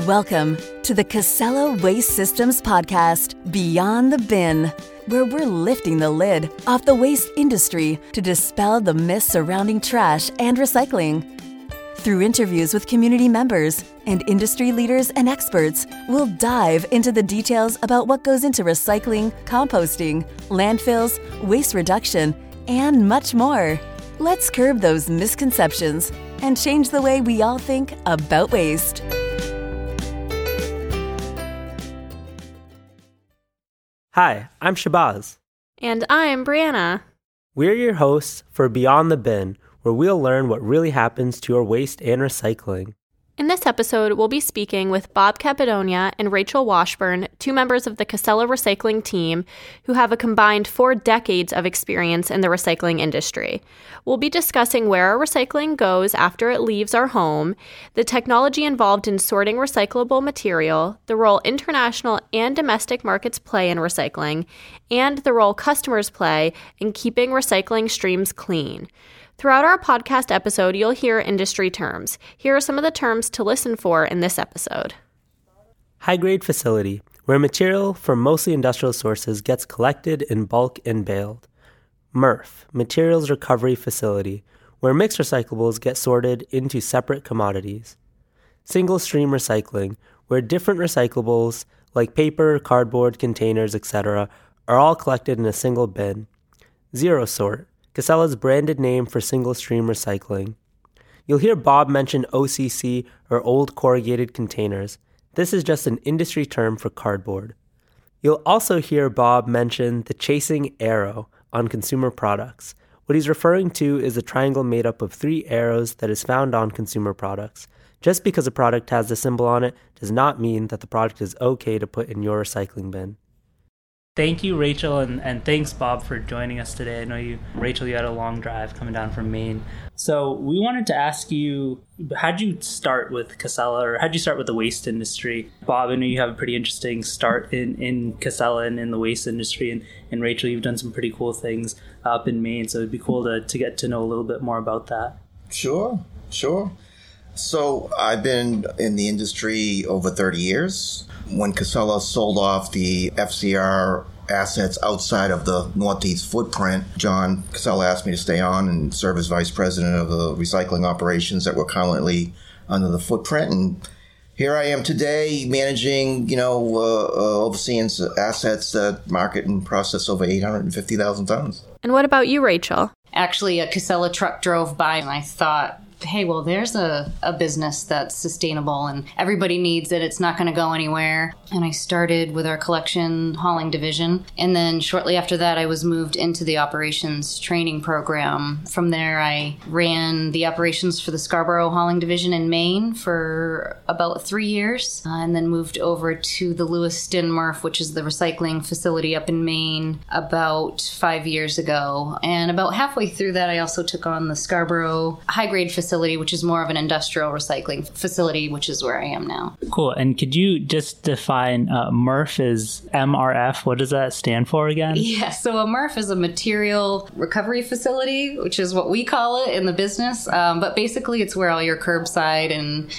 Welcome to the Casella Waste Systems Podcast, Beyond the Bin, where we're lifting the lid off the waste industry to dispel the myths surrounding trash and recycling. Through interviews with community members and industry leaders and experts, we'll dive into the details about what goes into recycling, composting, landfills, waste reduction, and much more. Let's curb those misconceptions and change the way we all think about waste. Hi, I'm Shabazz. And I'm Brianna. We're your hosts for Beyond the Bin, where we'll learn what really happens to your waste and recycling. In this episode, we'll be speaking with Bob Cappadona and Rachel Washburn, two members of the Casella Recycling team who have a combined four decades of experience in the recycling industry. We'll be discussing where our recycling goes after it leaves our home, the technology involved in sorting recyclable material, the role international and domestic markets play in recycling, and the role customers play in keeping recycling streams clean. Throughout our podcast episode, you'll hear industry terms. Here are some of the terms to listen for in this episode High grade facility, where material from mostly industrial sources gets collected in bulk and baled. MRF, materials recovery facility, where mixed recyclables get sorted into separate commodities. Single stream recycling, where different recyclables like paper, cardboard, containers, etc., are all collected in a single bin. Zero sort, Casella's branded name for single stream recycling. You'll hear Bob mention OCC or old corrugated containers. This is just an industry term for cardboard. You'll also hear Bob mention the chasing arrow on consumer products. What he's referring to is a triangle made up of three arrows that is found on consumer products. Just because a product has the symbol on it does not mean that the product is okay to put in your recycling bin. Thank you, Rachel, and, and thanks, Bob, for joining us today. I know you, Rachel, you had a long drive coming down from Maine. So we wanted to ask you, how'd you start with Casella, or how'd you start with the waste industry? Bob, I know you have a pretty interesting start in, in Casella and in the waste industry, and, and Rachel, you've done some pretty cool things up in Maine, so it'd be cool to, to get to know a little bit more about that. Sure, sure. So I've been in the industry over 30 years. When Casella sold off the FCR assets outside of the Northeast footprint, John Casella asked me to stay on and serve as vice president of the recycling operations that were currently under the footprint. And here I am today managing, you know, uh, uh, overseeing assets that market and process over 850,000 tons. And what about you, Rachel? Actually, a Casella truck drove by and I thought, hey, well, there's a, a business that's sustainable and everybody needs it. It's not going to go anywhere. And I started with our collection hauling division. And then shortly after that, I was moved into the operations training program. From there, I ran the operations for the Scarborough hauling division in Maine for about three years, uh, and then moved over to the Lewiston MRF, which is the recycling facility up in Maine, about five years ago. And about halfway through that, I also took on the Scarborough high grade facility, which is more of an industrial recycling facility, which is where I am now. Cool. And could you just define uh, MRF is MRF. What does that stand for again? Yeah, so a MRF is a material recovery facility, which is what we call it in the business. Um, but basically, it's where all your curbside and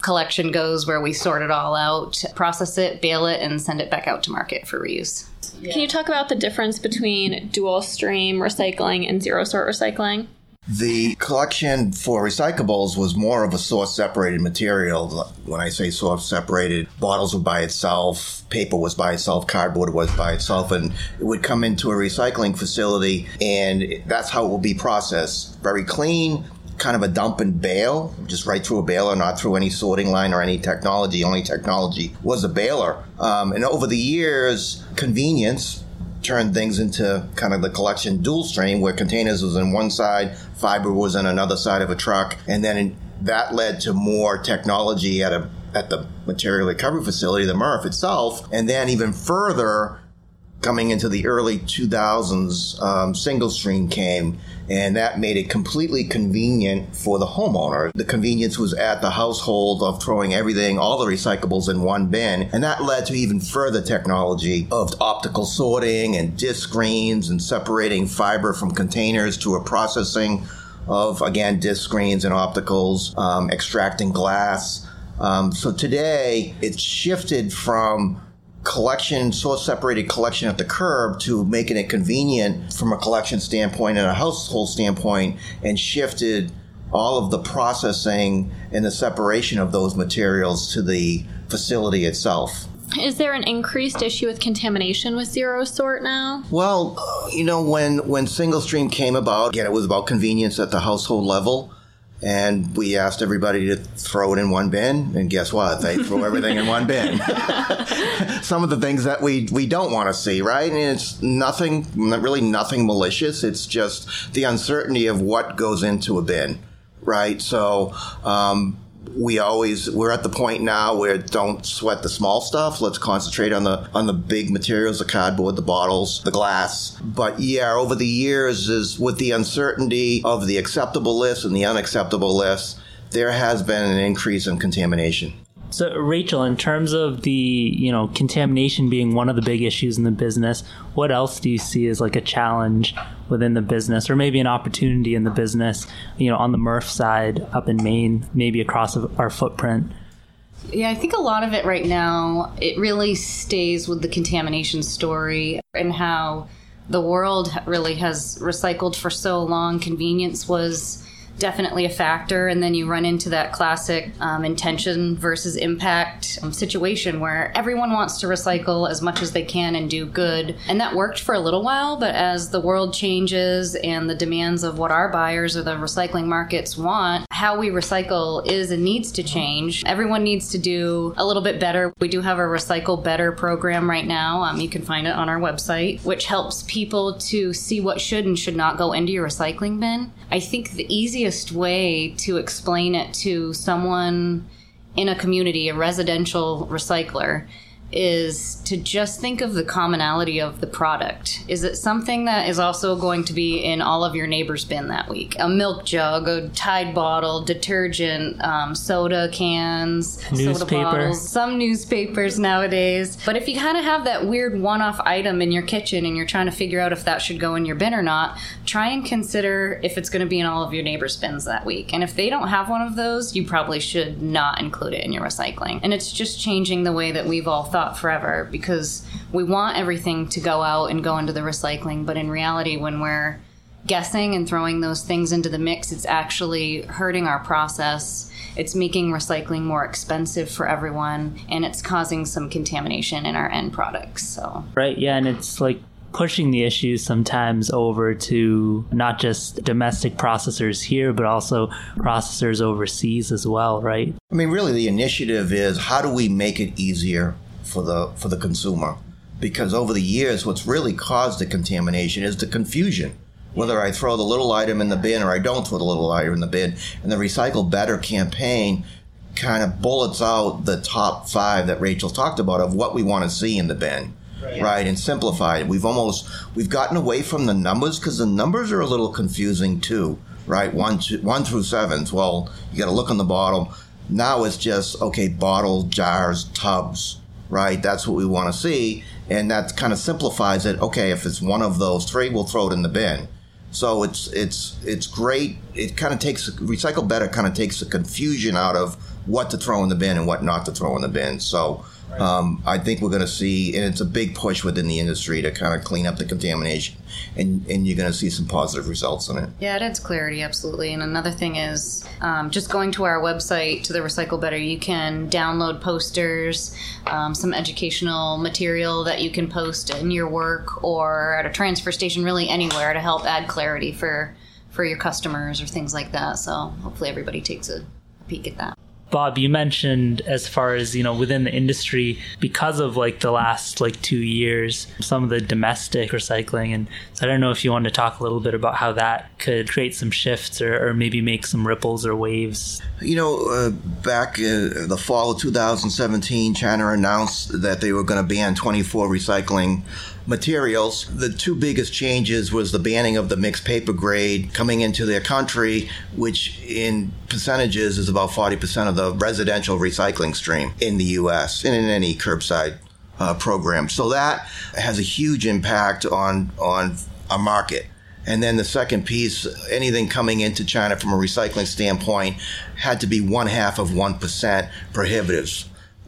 collection goes, where we sort it all out, process it, bale it, and send it back out to market for reuse. Yeah. Can you talk about the difference between dual stream recycling and zero sort recycling? The collection for recyclables was more of a source separated material. When I say source separated, bottles were by itself, paper was by itself, cardboard was by itself, and it would come into a recycling facility, and that's how it will be processed. Very clean, kind of a dump and bale, just right through a baler, not through any sorting line or any technology. Only technology was a baler. Um, and over the years, convenience turned things into kind of the collection dual stream where containers was on one side, fiber was on another side of a truck, and then that led to more technology at a at the material recovery facility, the MRF itself, and then even further coming into the early 2000s, um, single stream came, and that made it completely convenient for the homeowner. The convenience was at the household of throwing everything, all the recyclables in one bin, and that led to even further technology of optical sorting and disc screens and separating fiber from containers to a processing of, again, disc screens and opticals, um, extracting glass Um, so today it's shifted from collection, source separated collection at the curb to making it convenient from a collection standpoint and a household standpoint and shifted all of the processing and the separation of those materials to the facility itself. Is there an increased issue with contamination with zero sort now? Well, you know, when when single stream came about, again, it was about convenience at the household level. And we asked everybody to throw it in one bin, and guess what? They threw everything in one bin. Some of the things that we we don't want to see, right? And it's nothing, really nothing malicious. It's just the uncertainty of what goes into a bin, right? So. Um, we always we're at the point now where don't sweat the small stuff. Let's concentrate on the on the big materials, the cardboard, the bottles, the glass. But yeah, over the years is with the uncertainty of the acceptable list and the unacceptable list, there has been an increase in contamination. So, Rachel, in terms of the you know contamination being one of the big issues in the business, what else do you see as like a challenge within the business, or maybe an opportunity in the business? You know, on the MRF side up in Maine, maybe across our footprint. Yeah, I think a lot of it right now it really stays with the contamination story and how the world really has recycled for so long. Convenience was definitely a factor. And then you run into that classic um, intention versus impact um, situation where everyone wants to recycle as much as they can and do good. And that worked for a little while, but as the world changes and the demands of what our buyers or the recycling markets want, how we recycle is and needs to change. Everyone needs to do a little bit better. We do have a Recycle Better program right now. Um, you can find it on our website, which helps people to see what should and should not go into your recycling bin. I think the easiest way to explain it to someone in a community, a residential recycler, is to just think of the commonality of the product. Is it something that is also going to be in all of your neighbor's bin that week? A milk jug, a Tide bottle, detergent, um, soda cans, Newspaper. soda bottles, some newspapers nowadays. But if you kind of have that weird one off item in your kitchen and you're trying to figure out if that should go in your bin or not, try and consider if it's going to be in all of your neighbor's bins that week. And if they don't have one of those, you probably should not include it in your recycling. And it's just changing the way that we've all thought thought forever because we want everything to go out and go into the recycling, but in reality, when we're guessing and throwing those things into the mix, it's actually hurting our process. It's making recycling more expensive for everyone, and it's causing some contamination in our end products. So right, yeah, and it's like pushing the issues sometimes over to not just domestic processors here, but also processors overseas as well, right? I mean, really, the initiative is how do we make it easier for the for the consumer. Because over the years what's really caused the contamination is the confusion. Whether I throw the little item in the bin or I don't throw the little item in the bin. And the recycle better campaign kind of bullets out the top 5 that Rachel talked about of what we want to see in the bin. Right, right? And simplify it we've almost we've gotten away from the numbers cuz the numbers are a little confusing too. Right? 1 two, 1 through sevens. well you got to look on the bottom. Now it's just okay bottle jars tubs right? That's what we want to see. And that kind of simplifies it. Okay, if it's one of those three, we'll throw it in the bin. So it's it's it's great. It kind of takes recycle better. Kind of takes the confusion out of what to throw in the bin and what not to throw in the bin. So um, I think we're going to see, and it's a big push within the industry to kind of clean up the contamination, and, and you're going to see some positive results in it. Yeah, it adds clarity, absolutely. And another thing is um, just going to our website, to the Recycle Better, you can download posters, um, some educational material that you can post in your work or at a transfer station, really anywhere to help add clarity for, for your customers or things like that. So hopefully everybody takes a peek at that. Bob, you mentioned as far as, you know, within the industry, because of like the last like two years, some of the domestic recycling. And so I don't know if you want to talk a little bit about how that could create some shifts or, or maybe make some ripples or waves. You know, uh, back in the fall of 2017, China announced that they were going to ban 24 recycling materials. The two biggest changes was the banning of the mixed paper grade coming into their country, which in percentages is about 40% of the residential recycling stream in the U.S. and in any curbside uh, program. So that has a huge impact on on a market And then the second piece, anything coming into China from a recycling standpoint had to be one half of 1% prohibitives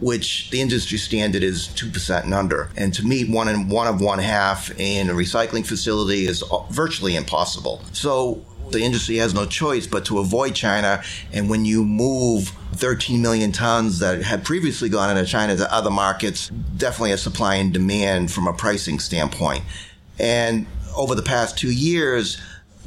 which the industry standard is 2% and under. And to meet one and one of one half in a recycling facility is virtually impossible. So the industry has no choice but to avoid China. And when you move 13 million tons that had previously gone into China to other markets, definitely a supply and demand from a pricing standpoint. And over the past two years,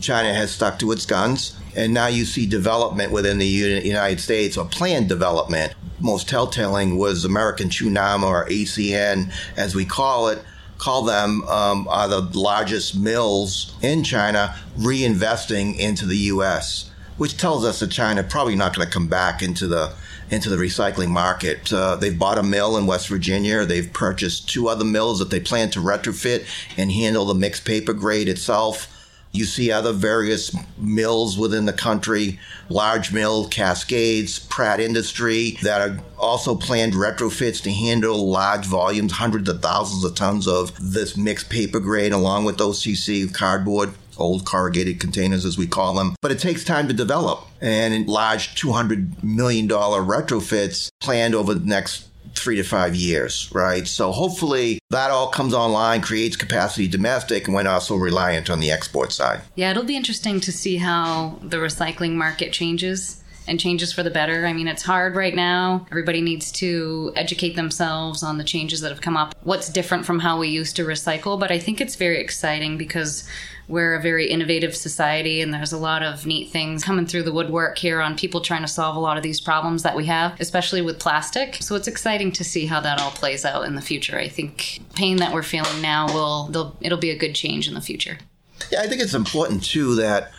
China has stuck to its guns. And now you see development within the United States, or planned development. Most telltale was American Chung Nam, or ACN, as we call it, call them um, are the largest mills in China reinvesting into the U.S., which tells us that China probably not going to come back into the into the recycling market. Uh, they've bought a mill in West Virginia. They've purchased two other mills that they plan to retrofit and handle the mixed paper grade itself. You see other various mills within the country, large mill, Cascades, Pratt Industry, that are also planned retrofits to handle large volumes, hundreds of thousands of tons of this mixed paper grade, along with OCC cardboard old corrugated containers as we call them. But it takes time to develop and large $200 million retrofits planned over the next three to five years, right? So hopefully that all comes online, creates capacity domestic, and we're also reliant on the export side. Yeah, it'll be interesting to see how the recycling market changes and changes for the better. I mean, it's hard right now. Everybody needs to educate themselves on the changes that have come up, what's different from how we used to recycle. But I think it's very exciting because we're a very innovative society and there's a lot of neat things coming through the woodwork here on people trying to solve a lot of these problems that we have, especially with plastic. So it's exciting to see how that all plays out in the future. I think pain that we're feeling now will it'll be a good change in the future. Yeah, I think it's important too that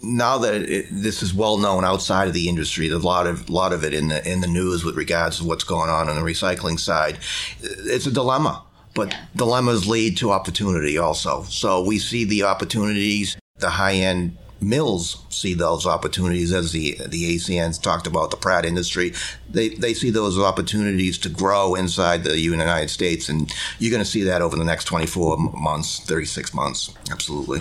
now that it, this is well known outside of the industry, there's a lot of lot of it in the in the news with regards to what's going on on the recycling side. It's a dilemma but yeah. dilemmas lead to opportunity also. So we see the opportunities, the high end mills see those opportunities as the the ACNs talked about the Pratt industry. They they see those opportunities to grow inside the United States, and you're going to see that over the next 24 months, 36 months. Absolutely.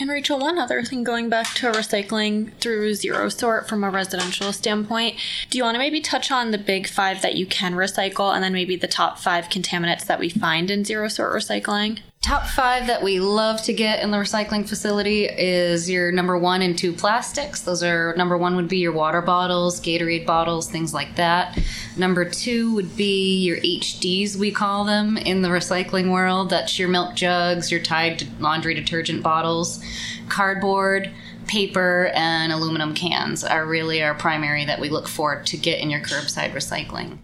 And Rachel, one other thing going back to recycling through zero sort from a residential standpoint, do you want to maybe touch on the big five that you can recycle and then maybe the top five contaminants that we find in zero sort recycling? Top five that we love to get in the recycling facility is your number one and two plastics. Those are number one would be your water bottles, Gatorade bottles, things like that. Number two would be your HDs, we call them in the recycling world. That's your milk jugs, your Tide laundry detergent bottles, cardboard paper and aluminum cans are really our primary that we look for to get in your curbside recycling.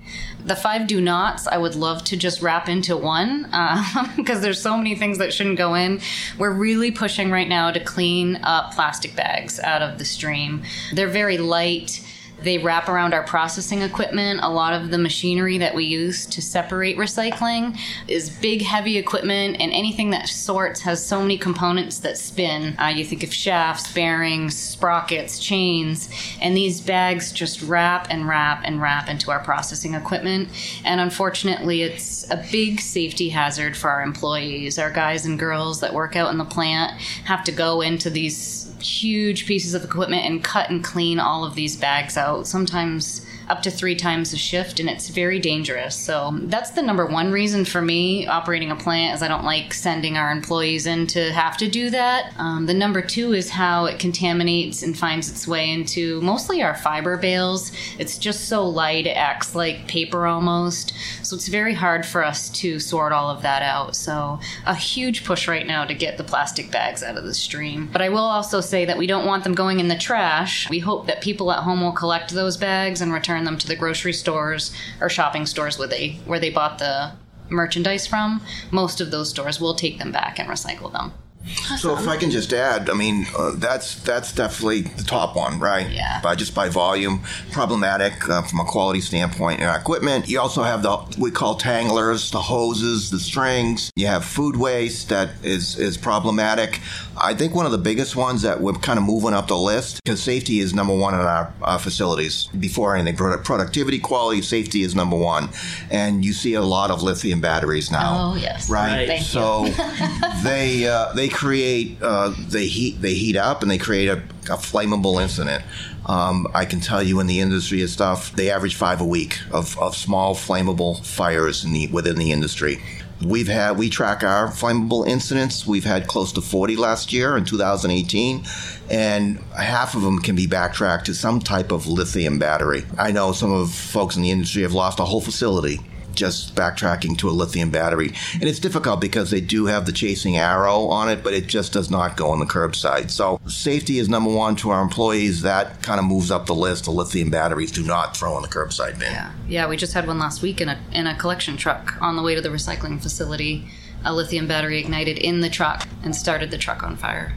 The five do nots, I would love to just wrap into one because uh, there's so many things that shouldn't go in. We're really pushing right now to clean up plastic bags out of the stream. They're very light they wrap around our processing equipment. A lot of the machinery that we use to separate recycling is big, heavy equipment, and anything that sorts has so many components that spin. Uh, you think of shafts, bearings, sprockets, chains, and these bags just wrap and wrap and wrap into our processing equipment. And unfortunately, it's a big safety hazard for our employees. Our guys and girls that work out in the plant have to go into these huge pieces of equipment and cut and clean all of these bags out. Sometimes up to three times a shift and it's very dangerous. So that's the number one reason for me operating a plant is I don't like sending our employees in to have to do that. Um, the number two is how it contaminates and finds its way into mostly our fiber bales. It's just so light, it acts like paper almost. So it's very hard for us to sort all of that out. So a huge push right now to get the plastic bags out of the stream. But I will also say that we don't want them going in the trash. We hope that people at home will collect those bags and return return them to the grocery stores or shopping stores where they where they bought the merchandise from. Most of those stores will take them back and recycle them. Awesome. So if I can just add, I mean, uh, that's that's definitely the top one, right? Yeah. By just by volume, problematic uh, from a quality standpoint in our equipment. You also have the we call tanglers, the hoses, the strings. You have food waste that is is problematic. I think one of the biggest ones that we're kind of moving up the list because safety is number one in our, our facilities. Before anything, productivity, quality, safety is number one, and you see a lot of lithium batteries now. Oh yes, right. right. so they uh, they create uh, they heat they heat up and they create a, a flammable incident. Um, I can tell you in the industry and stuff, they average five a week of, of small flammable fires the, within the industry. We've had we track our flammable incidents. We've had close to 40 last year in 2018, and half of them can be backtracked to some type of lithium battery. I know some of folks in the industry have lost a whole facility just backtracking to a lithium battery. And it's difficult because they do have the chasing arrow on it, but it just does not go on the curbside. So safety is number one to our employees. That kind of moves up the list. The lithium batteries do not throw on the curbside bin. Yeah, yeah. We just had one last week in a in a collection truck on the way to the recycling facility. A lithium battery ignited in the truck and started the truck on fire.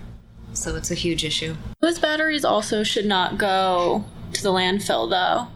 So it's a huge issue. Those batteries also should not go to the landfill, though.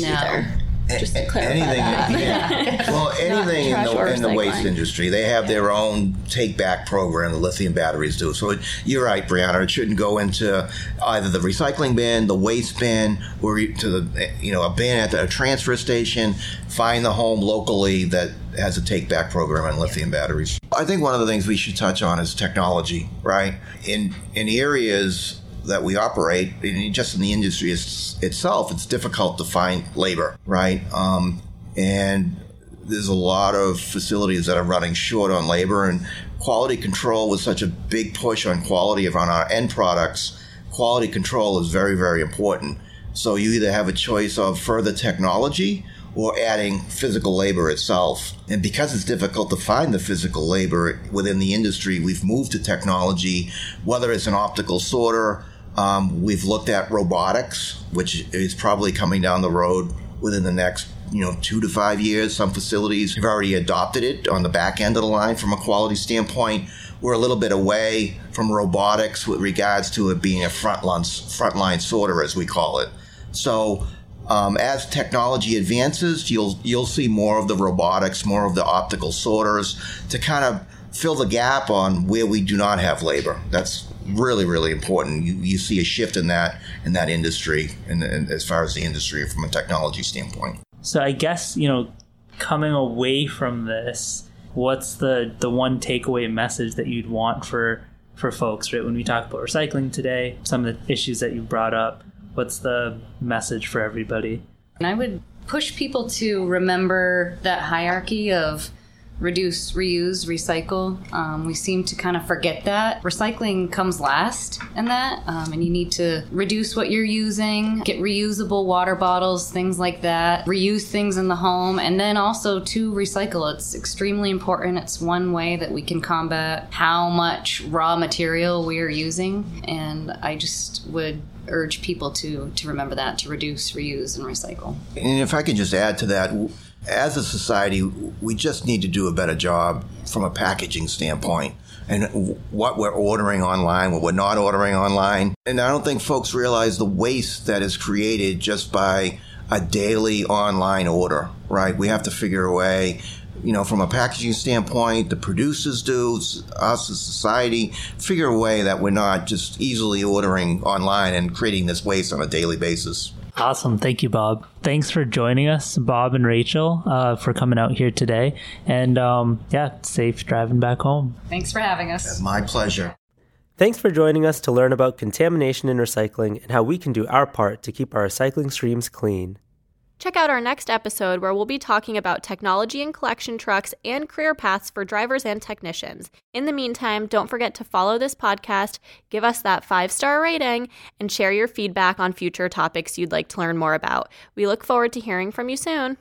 No. Either. Just to anything, yeah. well, anything in the, in the waste industry, they have their own take back program. The lithium batteries do. So it, you're right, Brianna. It shouldn't go into either the recycling bin, the waste bin, or to the you know a bin at a transfer station. Find the home locally that has a take back program on lithium batteries. I think one of the things we should touch on is technology. Right in in areas that we operate, just in the industry it's, itself, it's difficult to find labor, right? Um, and there's a lot of facilities that are running short on labor, and quality control was such a big push on quality of on our end products. Quality control is very, very important. So you either have a choice of further technology or adding physical labor itself. And because it's difficult to find the physical labor within the industry, we've moved to technology, whether it's an optical sorter, um, we've looked at robotics, which is probably coming down the road within the next you know two to five years. Some facilities have already adopted it on the back end of the line from a quality standpoint. We're a little bit away from robotics with regards to it being a frontline frontline sorter, as we call it. So um, as technology advances, you'll you'll see more of the robotics, more of the optical sorters to kind of fill the gap on where we do not have labor. That's really really important. You, you see a shift in that in that industry, and as far as the industry from a technology standpoint. So I guess you know, coming away from this, what's the the one takeaway message that you'd want for for folks? Right when we talk about recycling today, some of the issues that you brought up, what's the message for everybody? And I would push people to remember that hierarchy of reduce, reuse, recycle. Um, we seem to kind of forget that. Recycling comes last in that, um, and you need to reduce what you're using, get reusable water bottles, things like that, reuse things in the home, and then also to recycle. It's extremely important. It's one way that we can combat how much raw material we are using, and I just would urge people to to remember that to reduce reuse and recycle and if i can just add to that as a society we just need to do a better job from a packaging standpoint. And what we're ordering online what we're not ordering online. And i don't think folks realize the waste that is created just by a daily online order right? We have to figure a way you know, from a packaging standpoint, the producers do, us as society, figure a way that we're not just easily ordering online and creating this waste on a daily basis. Awesome. Thank you, Bob. Thanks for joining us, Bob and Rachel, uh, for coming out here today. And um, yeah, safe driving back home. thanks for having us It's my pleasure. Thanks for joining us to learn about contamination in recycling and how we can do our part to keep our recycling streams clean. Check out our next episode where we'll be talking about technology and collection trucks and career paths for drivers and technicians. In the meantime, don't forget to follow this podcast, give us that five star rating, and share your feedback on future topics you'd like to learn more about. We look forward to hearing from you soon.